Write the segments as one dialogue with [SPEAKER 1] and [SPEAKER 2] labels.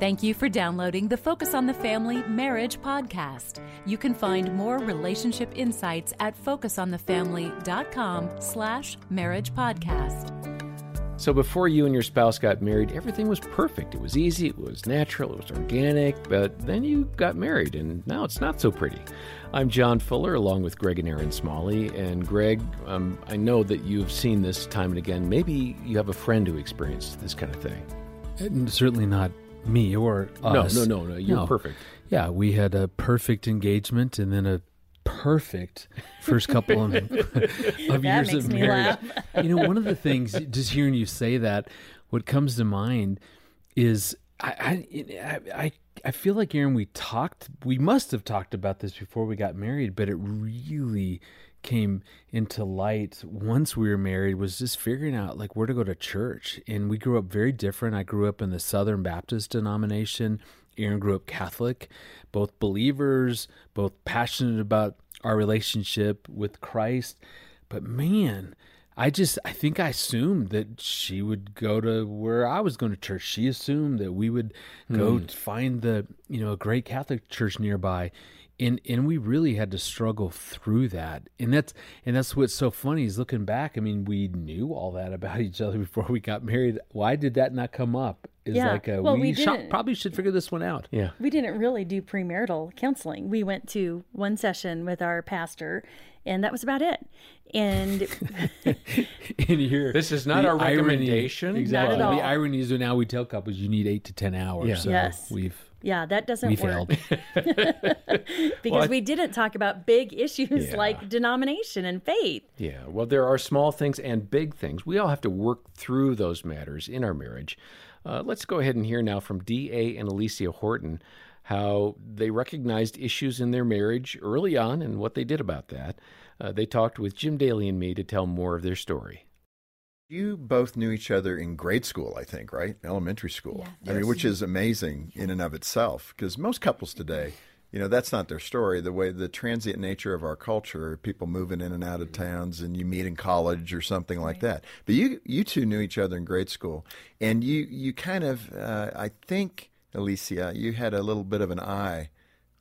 [SPEAKER 1] Thank you for downloading the Focus on the Family Marriage podcast. You can find more relationship insights at focusonthefamily.com slash marriage podcast.
[SPEAKER 2] So before you and your spouse got married, everything was perfect. It was easy, it was natural, it was organic, but then you got married and now it's not so pretty. I'm John Fuller along with Greg and Erin Smalley. And Greg, um, I know that you've seen this time and again. Maybe you have a friend who experienced this kind of thing.
[SPEAKER 3] Certainly not me or us.
[SPEAKER 2] No, no, no, no. You're no. perfect.
[SPEAKER 3] Yeah, we had a perfect engagement and then a perfect first couple of, of years of marriage. you know, one of the things, just hearing you say that, what comes to mind is I, I, I, I feel like Erin, we talked, we must have talked about this before we got married, but it really came into light once we were married was just figuring out like where to go to church. And we grew up very different. I grew up in the Southern Baptist denomination. Erin grew up Catholic, both believers, both passionate about our relationship with Christ. But man, I just I think I assumed that she would go to where I was going to church. She assumed that we would go mm. find the you know a great Catholic church nearby, and and we really had to struggle through that. And that's and that's what's so funny is looking back i mean we knew all that about each other before we got married. Why did that not come up? Is
[SPEAKER 4] yeah.
[SPEAKER 3] like a,
[SPEAKER 4] well,
[SPEAKER 3] we,
[SPEAKER 4] we
[SPEAKER 3] didn't, probably should figure this one out.
[SPEAKER 2] Yeah.
[SPEAKER 4] We didn't really do premarital counseling. We went to one session with our pastor and that was about it. And
[SPEAKER 3] in here
[SPEAKER 2] this is not our recommendation
[SPEAKER 3] irony, exactly. The irony is that now we tell couples you need eight to ten hours.
[SPEAKER 4] Yeah.
[SPEAKER 3] so
[SPEAKER 4] yes.
[SPEAKER 3] we've
[SPEAKER 4] yeah, that doesn't
[SPEAKER 3] we
[SPEAKER 4] work. because
[SPEAKER 2] well,
[SPEAKER 4] we didn't talk about big issues yeah. like denomination and faith.
[SPEAKER 2] Yeah, well, there are small things and big things. We all have to work through those matters in our marriage. Uh, let's go ahead and hear now from D.A. and Elicia Horton how they recognized issues in their marriage early on and what they did about that. Uh, they talked with Jim Daly and me to tell more of their story.
[SPEAKER 5] You both knew each other in grade school, I think, right? Elementary school. Yeah. I mean, which is amazing in and of itself because most couples today, you know, that's not their story. The way the transient nature of our culture, people moving in and out of towns and you meet in college or something like that. But you you two knew each other in grade school and you you kind of uh, I think Elicia, you had a little bit of an eye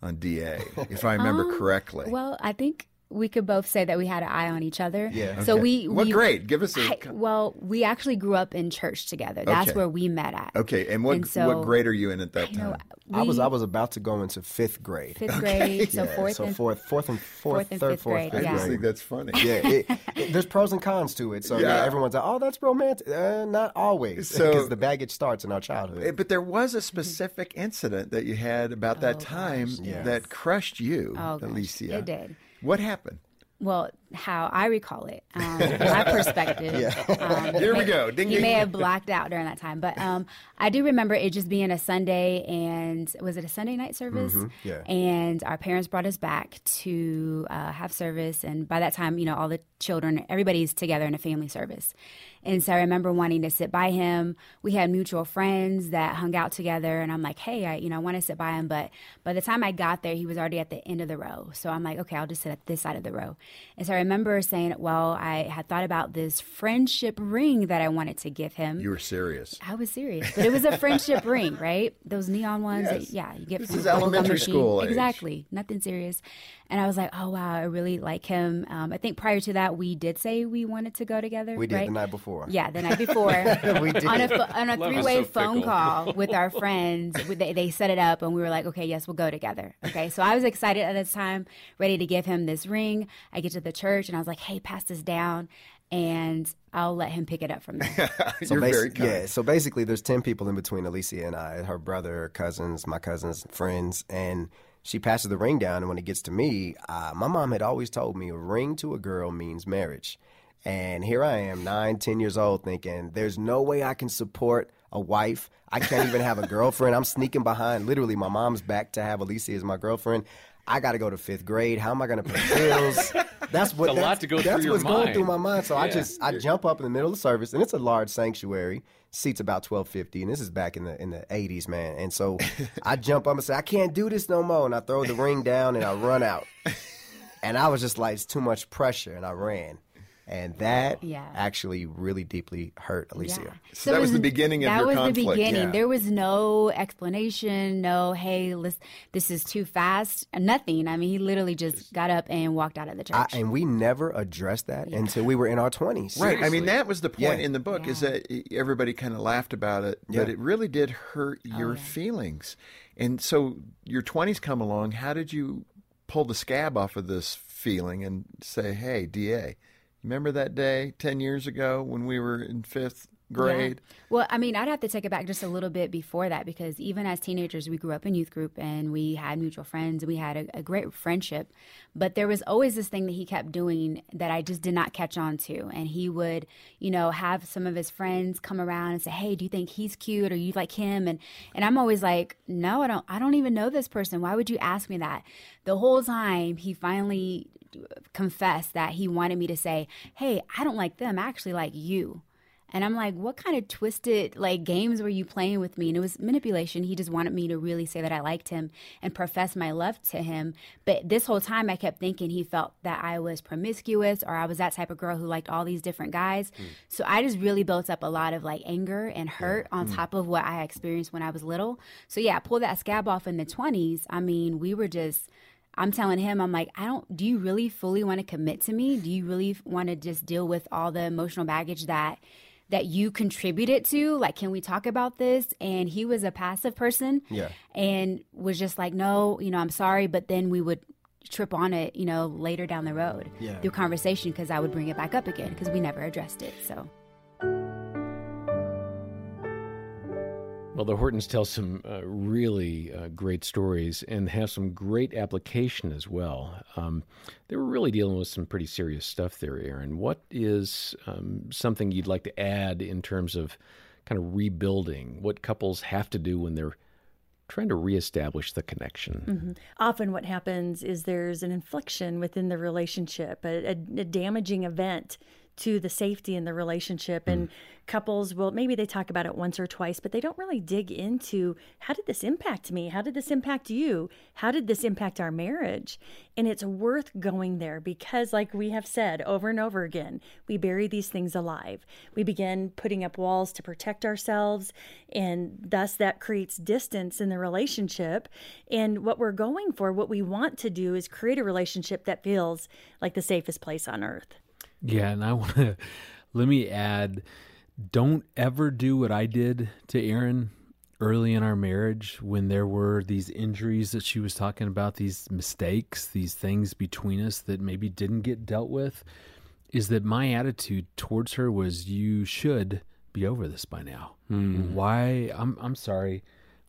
[SPEAKER 5] on DA, if I remember um, correctly.
[SPEAKER 6] Well, I think we could both say that we had an eye on each other.
[SPEAKER 5] Yeah.
[SPEAKER 6] So
[SPEAKER 5] okay.
[SPEAKER 6] we,
[SPEAKER 5] what
[SPEAKER 6] we
[SPEAKER 5] grade? Give us a.
[SPEAKER 6] I, well, we actually grew up in church together. That's
[SPEAKER 5] okay.
[SPEAKER 6] where we met at.
[SPEAKER 5] Okay, and what
[SPEAKER 6] and so,
[SPEAKER 5] what grade are you in at that
[SPEAKER 6] I
[SPEAKER 5] time?
[SPEAKER 6] Know, we,
[SPEAKER 7] I was I was about to go into fifth grade.
[SPEAKER 6] Fifth grade, so
[SPEAKER 7] yeah,
[SPEAKER 6] fourth,
[SPEAKER 7] so
[SPEAKER 6] and,
[SPEAKER 7] fourth, fourth and fourth,
[SPEAKER 6] fourth and
[SPEAKER 7] third,
[SPEAKER 6] fifth
[SPEAKER 7] fourth,
[SPEAKER 6] grade.
[SPEAKER 7] fifth
[SPEAKER 6] yeah.
[SPEAKER 5] I just think that's funny.
[SPEAKER 7] yeah, it, it, there's pros and cons to it. So yeah. everyone's like, "Oh, that's romantic." Uh, not always,
[SPEAKER 5] so,
[SPEAKER 7] because the baggage starts in our childhood.
[SPEAKER 5] Eh, but there was a specific incident that you had about that
[SPEAKER 6] oh,
[SPEAKER 5] time
[SPEAKER 6] yes.
[SPEAKER 5] that crushed you,
[SPEAKER 6] oh,
[SPEAKER 5] Elicia.
[SPEAKER 6] It did.
[SPEAKER 5] What happened?
[SPEAKER 6] well, how I recall it, um, my perspective.
[SPEAKER 5] Yeah. Um, Here we
[SPEAKER 6] may,
[SPEAKER 5] go. Ding,
[SPEAKER 6] he
[SPEAKER 5] ding.
[SPEAKER 6] may have blacked out during that time, but um, I do remember it just being a Sunday, and was it a Sunday night service?
[SPEAKER 7] Mm-hmm. Yeah.
[SPEAKER 6] And our parents brought us back to uh, have service, and by that time, you know, all the children, everybody's together in a family service. And so I remember wanting to sit by him. We had mutual friends that hung out together, and I'm like, hey, I, you know, I want to sit by him. But by the time I got there, he was already at the end of the row. So I'm like, okay, I'll just sit at this side of the row. And so I remember saying, well, I had thought about this friendship ring that I wanted to give him.
[SPEAKER 5] You were serious.
[SPEAKER 6] I was serious, but it was a friendship ring, right? Those neon ones.
[SPEAKER 5] Yes.
[SPEAKER 6] That, yeah, you get
[SPEAKER 5] this
[SPEAKER 6] from
[SPEAKER 5] is elementary
[SPEAKER 6] machine.
[SPEAKER 5] school age.
[SPEAKER 6] Exactly, nothing serious. And I was like, oh wow, I really like him. Um, I think prior to that, we did say we wanted to go together.
[SPEAKER 7] We did
[SPEAKER 6] right?
[SPEAKER 7] the night before.
[SPEAKER 6] Yeah, the night before.
[SPEAKER 7] we did.
[SPEAKER 6] On a, on a three way
[SPEAKER 2] so
[SPEAKER 6] phone
[SPEAKER 2] fickle.
[SPEAKER 6] call with our friends. They, they set it up and we were like, okay, yes, we'll go together. Okay. So I was excited at this time, ready to give him this ring. I get to the church and I was like, hey, pass this down and I'll let him pick it up from there.
[SPEAKER 5] You're
[SPEAKER 7] basi-
[SPEAKER 5] very kind.
[SPEAKER 7] Yeah, so basically, there's 10 people in between Elicia and I her brother, her cousins, my cousins, friends. And she passes the ring down. And when it gets to me, uh, my mom had always told me a ring to a girl means marriage. And here I am, nine, ten years old, thinking there's no way I can support a wife. I can't even have a girlfriend. I'm sneaking behind literally my mom's back to have Elicia as my girlfriend. I got to go to fifth grade. How am I going to pay bills? That's what
[SPEAKER 2] a
[SPEAKER 7] that's,
[SPEAKER 2] lot to go
[SPEAKER 7] that's
[SPEAKER 2] through
[SPEAKER 7] what's
[SPEAKER 2] your
[SPEAKER 7] going through my mind. So I just I jump up in the middle of the service, and it's a large sanctuary. Seats about twelve fifty, and this is back in the in the eighties, man. And so I jump up and say, I can't do this no more, and I throw the ring down and I run out. And I was just like, it's too much pressure, and I ran. And that yeah. actually really deeply hurt Elicia. Yeah.
[SPEAKER 5] So, so, that was, was the beginning of
[SPEAKER 6] that was the beginning. Yeah. There was no explanation, no, hey, this is too fast, nothing. I mean, he literally just got up and walked out of the church. I,
[SPEAKER 7] and we never addressed that until we were in our 20s.
[SPEAKER 5] Right. I mean, that was the point in the book is that everybody kind of laughed about it, but it really did hurt oh, your feelings. And so your 20s come along. How did you pull the scab off of this feeling and say, hey, DA, remember that day 10 years ago when we were in fifth grade.
[SPEAKER 6] Yeah. Well, I mean, I'd have to take it back just a little bit before that because even as teenagers, we grew up in youth group and we had mutual friends. We had a, a, great friendship, but there was always this thing that he kept doing that I just did not catch on to. And he would, you know, have some of his friends come around and say, "Hey, do you think he's cute or you like him?" And and I'm always like, "No, I don't. I don't even know this person. Why would you ask me that?" The whole time, he finally confessed that he wanted me to say, "Hey, I don't like them. I actually like you." And I'm like, what kind of twisted like games were you playing with me? And it was manipulation. He just wanted me to really say that I liked him and profess my love to him. But this whole time I kept thinking he felt that I was promiscuous or I was that type of girl who liked all these different guys. Mm. So I just really built up a lot of like anger and hurt yeah. on mm. top of what I experienced when I was little. So yeah, pull that scab off in the 20s. I mean, we were just I'm telling him, I'm like, I don't, do you really fully want to commit to me? Do you really want to just deal with all the emotional baggage that that you contributed to like can we talk about this and he was a passive person
[SPEAKER 7] yeah
[SPEAKER 6] and was just like no you know i'm sorry but then we would trip on it you know later down the road yeah. through conversation because i would bring it back up again because we never addressed it so
[SPEAKER 2] Well, the Hortons tell some uh, really uh, great stories and have some great application as well. Um, they were really dealing with some pretty serious stuff there, Erin. What is um, something you'd like to add in terms of kind of rebuilding? What couples have to do when they're trying to reestablish the connection.
[SPEAKER 4] Mm-hmm. Often, what happens is there's an infliction within the relationship, a, a, a damaging event to the safety in the relationship. Mm. And couples will maybe they talk about it once or twice, but they don't really dig into how did this impact me? How did this impact you? How did this impact our marriage? And it's worth going there because, like we have said over and over again, we bury these things alive. We begin putting up walls to protect ourselves, and thus that creates distance in the relationship. And what we're going for, what we want to do, is create a relationship that feels like the safest place on earth.
[SPEAKER 3] Yeah, and I want to let me add don't ever do what I did to Erin early in our marriage when there were these injuries that she was talking about, these mistakes, these things between us that maybe didn't get dealt with. Is that my attitude towards her was you should be over this by now. Mm. Why I'm I'm sorry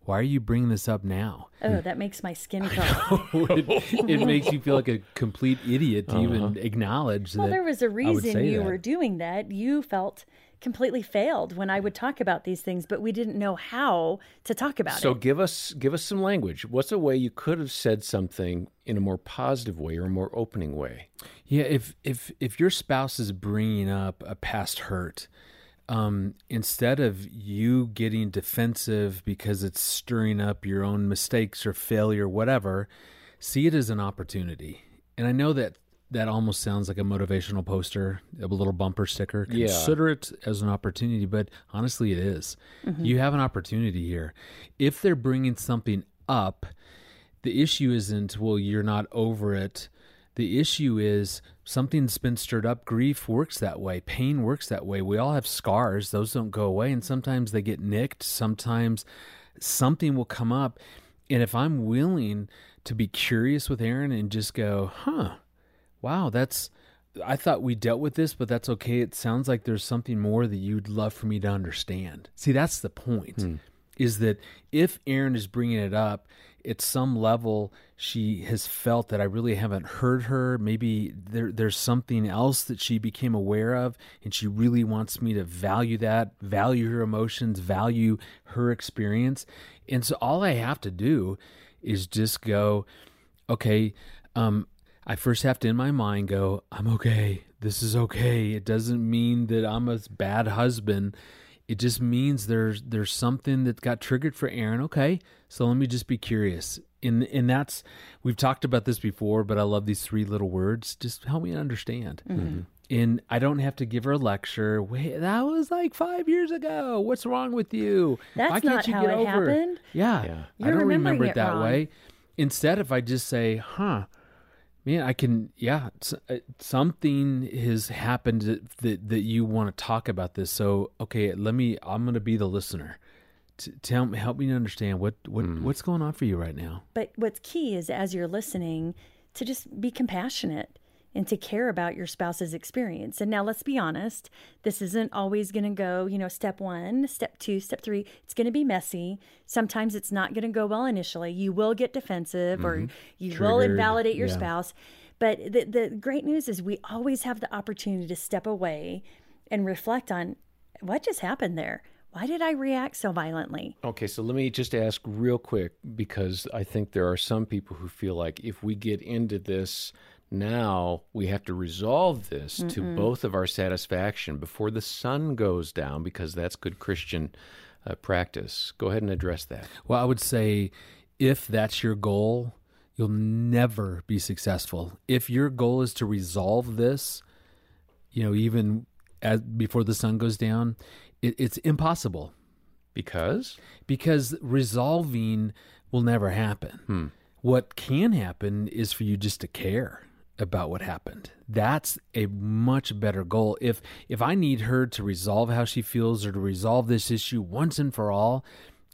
[SPEAKER 3] why are you bringing this up now?
[SPEAKER 4] Oh, that makes my skin crawl.
[SPEAKER 3] it, it, makes you feel like a complete idiot to uh-huh. even acknowledge
[SPEAKER 4] well,
[SPEAKER 3] that.
[SPEAKER 4] Well, there was a reason you that. were doing that. You felt completely failed when I would talk about these things, but we didn't know how to talk about
[SPEAKER 2] so
[SPEAKER 4] it.
[SPEAKER 2] So give us give us some language. What's a way you could have said something in a more positive way or a more opening way?
[SPEAKER 3] Yeah, if if if your spouse is bringing up a past hurt, um, instead of you getting defensive because it's stirring up your own mistakes or failure, whatever, see it as an opportunity. And I know that that almost sounds like a motivational poster, a little bumper sticker. Consider yeah. it as an opportunity, but honestly, it is. Mm-hmm. You have an opportunity here. If they're bringing something up, the issue isn't, well, you're not over it. The issue is something's been stirred up. Grief works that way. Pain works that way. We all have scars. Those don't go away. And sometimes they get nicked. Sometimes something will come up. And if I'm willing to be curious with Erin and just go, huh, wow, that's, I thought we dealt with this, but that's okay. It sounds like there's something more that you'd love for me to understand. See, that's the point. Hmm. Is that if Erin is bringing it up at some level she has felt that I really haven't heard her. Maybe there, there's something else that she became aware of, and she really wants me to value that, value her emotions, value her experience. And so all I have to do is just go, okay, um, I first have to in my mind go, I'm okay. This is okay. It doesn't mean that I'm a bad husband it just means there's there's something that got triggered for Erin. Okay, so let me just be curious. And and that's we've talked about this before, but I love these three little words. Just help me understand. Mm-hmm. and I don't have to give her a lecture. Wait, that was like five years ago. What's wrong with you?
[SPEAKER 4] That's
[SPEAKER 3] Why can't
[SPEAKER 4] not
[SPEAKER 3] you
[SPEAKER 4] how
[SPEAKER 3] get
[SPEAKER 4] it
[SPEAKER 3] over?
[SPEAKER 4] happened.
[SPEAKER 3] Yeah,
[SPEAKER 2] Yeah.
[SPEAKER 3] I
[SPEAKER 4] You're
[SPEAKER 3] don't remember it
[SPEAKER 4] it
[SPEAKER 3] that
[SPEAKER 4] wrong.
[SPEAKER 3] way. Instead, if I just say, "Huh." Man, I can, yeah. uh, Something has happened that, that that you want to talk about this. So, okay, let me. I'm going to be the listener. T- tell me, help me to understand what what what's going on for you right now.
[SPEAKER 4] But what's key is as you're listening to just be compassionate and to care about your spouse's experience. And now let's be honest, this isn't always going to go, you know, step 1, step 2, step 3. It's going to be messy. Sometimes it's not going to go well initially. You will get defensive or mm-hmm. you will invalidate your
[SPEAKER 3] yeah.
[SPEAKER 4] spouse. But the the great news is we always have the opportunity to step away and reflect on what just happened there. Why did I react so violently?
[SPEAKER 2] Okay, so let me just ask real quick because I think there are some people who feel like if we get into this now, we have to resolve this to both of our satisfaction before the sun goes down because that's good Christian uh, practice. Go ahead and address that.
[SPEAKER 3] Well, I would say if that's your goal, you'll never be successful. If your goal is to resolve this, you know, even as, before the sun goes down, it, it's impossible
[SPEAKER 2] Because?
[SPEAKER 3] because resolving will never happen. What can happen is for you just to care about what happened. That's a much better goal. If if I need her to resolve how she feels or to resolve this issue once and for all,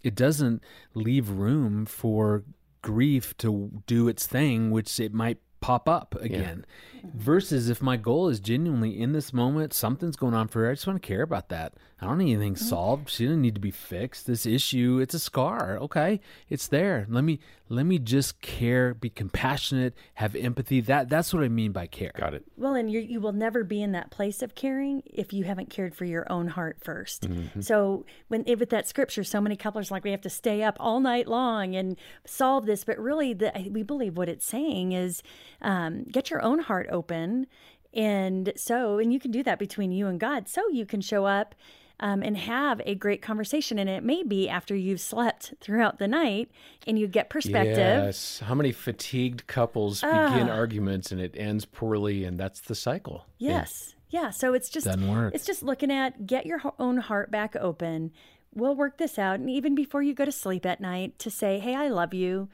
[SPEAKER 3] it doesn't leave room for grief to do its thing, which it might pop up again. Versus if my goal is genuinely in this moment, something's going on for her. I just want to care about that. I don't need anything solved. She didn't need to be fixed. This issue, it's a scar. Okay. It's there. Let me let me just care, be compassionate, have empathy. That that's what I mean by care.
[SPEAKER 2] Got it.
[SPEAKER 4] Well, and you you will never be in that place of caring if you haven't cared for your own heart 1st So when with that scripture, so many couples are like we have to stay up all night long and solve this, but really, the, we believe what it's saying is um, get your own heart open, and so and you can do that between you and God, so you can show up. Um, and have a great conversation. And it may be after you've slept throughout the night and you get perspective.
[SPEAKER 2] Yes. How many fatigued couples begin arguments and it ends poorly, and that's the cycle.
[SPEAKER 4] Yes. Yeah. So it's just it's just looking at get your own heart back open. We'll work this out, and even before you go to sleep at night, to say, "Hey, I love you,"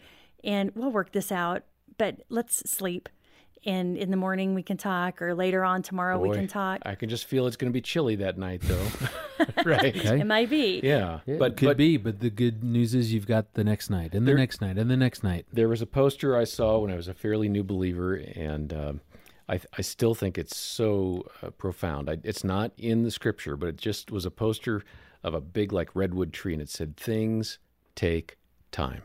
[SPEAKER 4] and we'll work this out. But let's sleep, and in the morning we can talk, or later on tomorrow we can talk.
[SPEAKER 2] I can just feel it's going to be chilly that night, though. right.
[SPEAKER 3] Okay.
[SPEAKER 4] It might be.
[SPEAKER 2] Yeah.
[SPEAKER 3] But
[SPEAKER 2] but
[SPEAKER 3] could
[SPEAKER 2] but
[SPEAKER 3] be, but the good news is you've got the next night and the next night and the next night.
[SPEAKER 2] there was a poster I saw when I was a fairly new believer, and um, I, I still think it's so uh, profound. I, it's not in the scripture, but it just was a poster of a big, like, redwood tree, and it said, Things take time.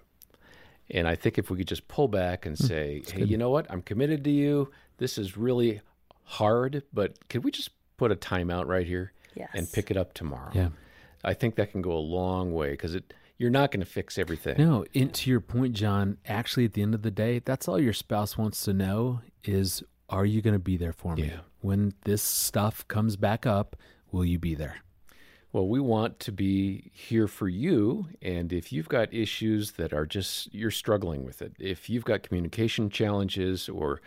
[SPEAKER 2] And I think if we could just pull back and hmm, say, hey, you know what? I'm committed to you. This is really hard, but could we just put a timeout right here and pick it up tomorrow?
[SPEAKER 3] Yeah.
[SPEAKER 2] I think that can go a long way because it you're not going to fix everything.
[SPEAKER 3] No, and to your point, John, actually at the end of the day, that's all your spouse wants to know is are you going to be there for me?
[SPEAKER 2] Yeah.
[SPEAKER 3] When this stuff comes back up, will you be there?
[SPEAKER 2] Well, we want to be here for you. And if you've got issues that are just, you're struggling with it, if you've got communication challenges or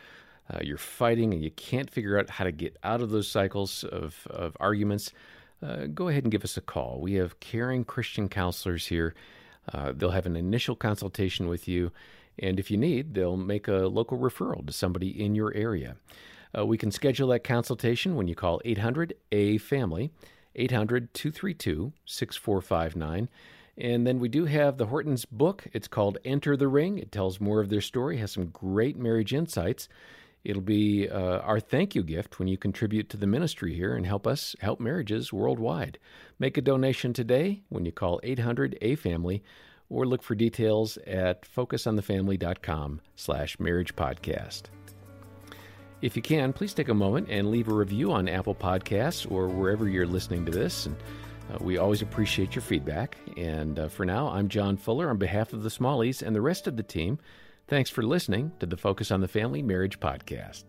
[SPEAKER 2] uh, you're fighting and you can't figure out how to get out of those cycles of, of arguments, uh, go ahead and give us a call. We have caring Christian counselors here. Uh, they'll have an initial consultation with you. And if you need, they'll make a local referral to somebody in your area. Uh, we can schedule that consultation when you call 800 A Family, 800 232 6459. And then we do have the Hortons book. It's called Enter the Ring. It tells more of their story, has some great marriage insights. It'll be uh, our thank you gift when you contribute to the ministry here and help us help marriages worldwide. Make a donation today when you call 800 A Family or look for details at focusonthefamily.com slash marriage podcast. If you can, please take a moment and leave a review on Apple Podcasts or wherever you're listening to this. And uh, we always appreciate your feedback. And uh, for now, I'm John Fuller on behalf of the Smalleys and the rest of the team. Thanks for listening to the Focus on the Family Marriage Podcast.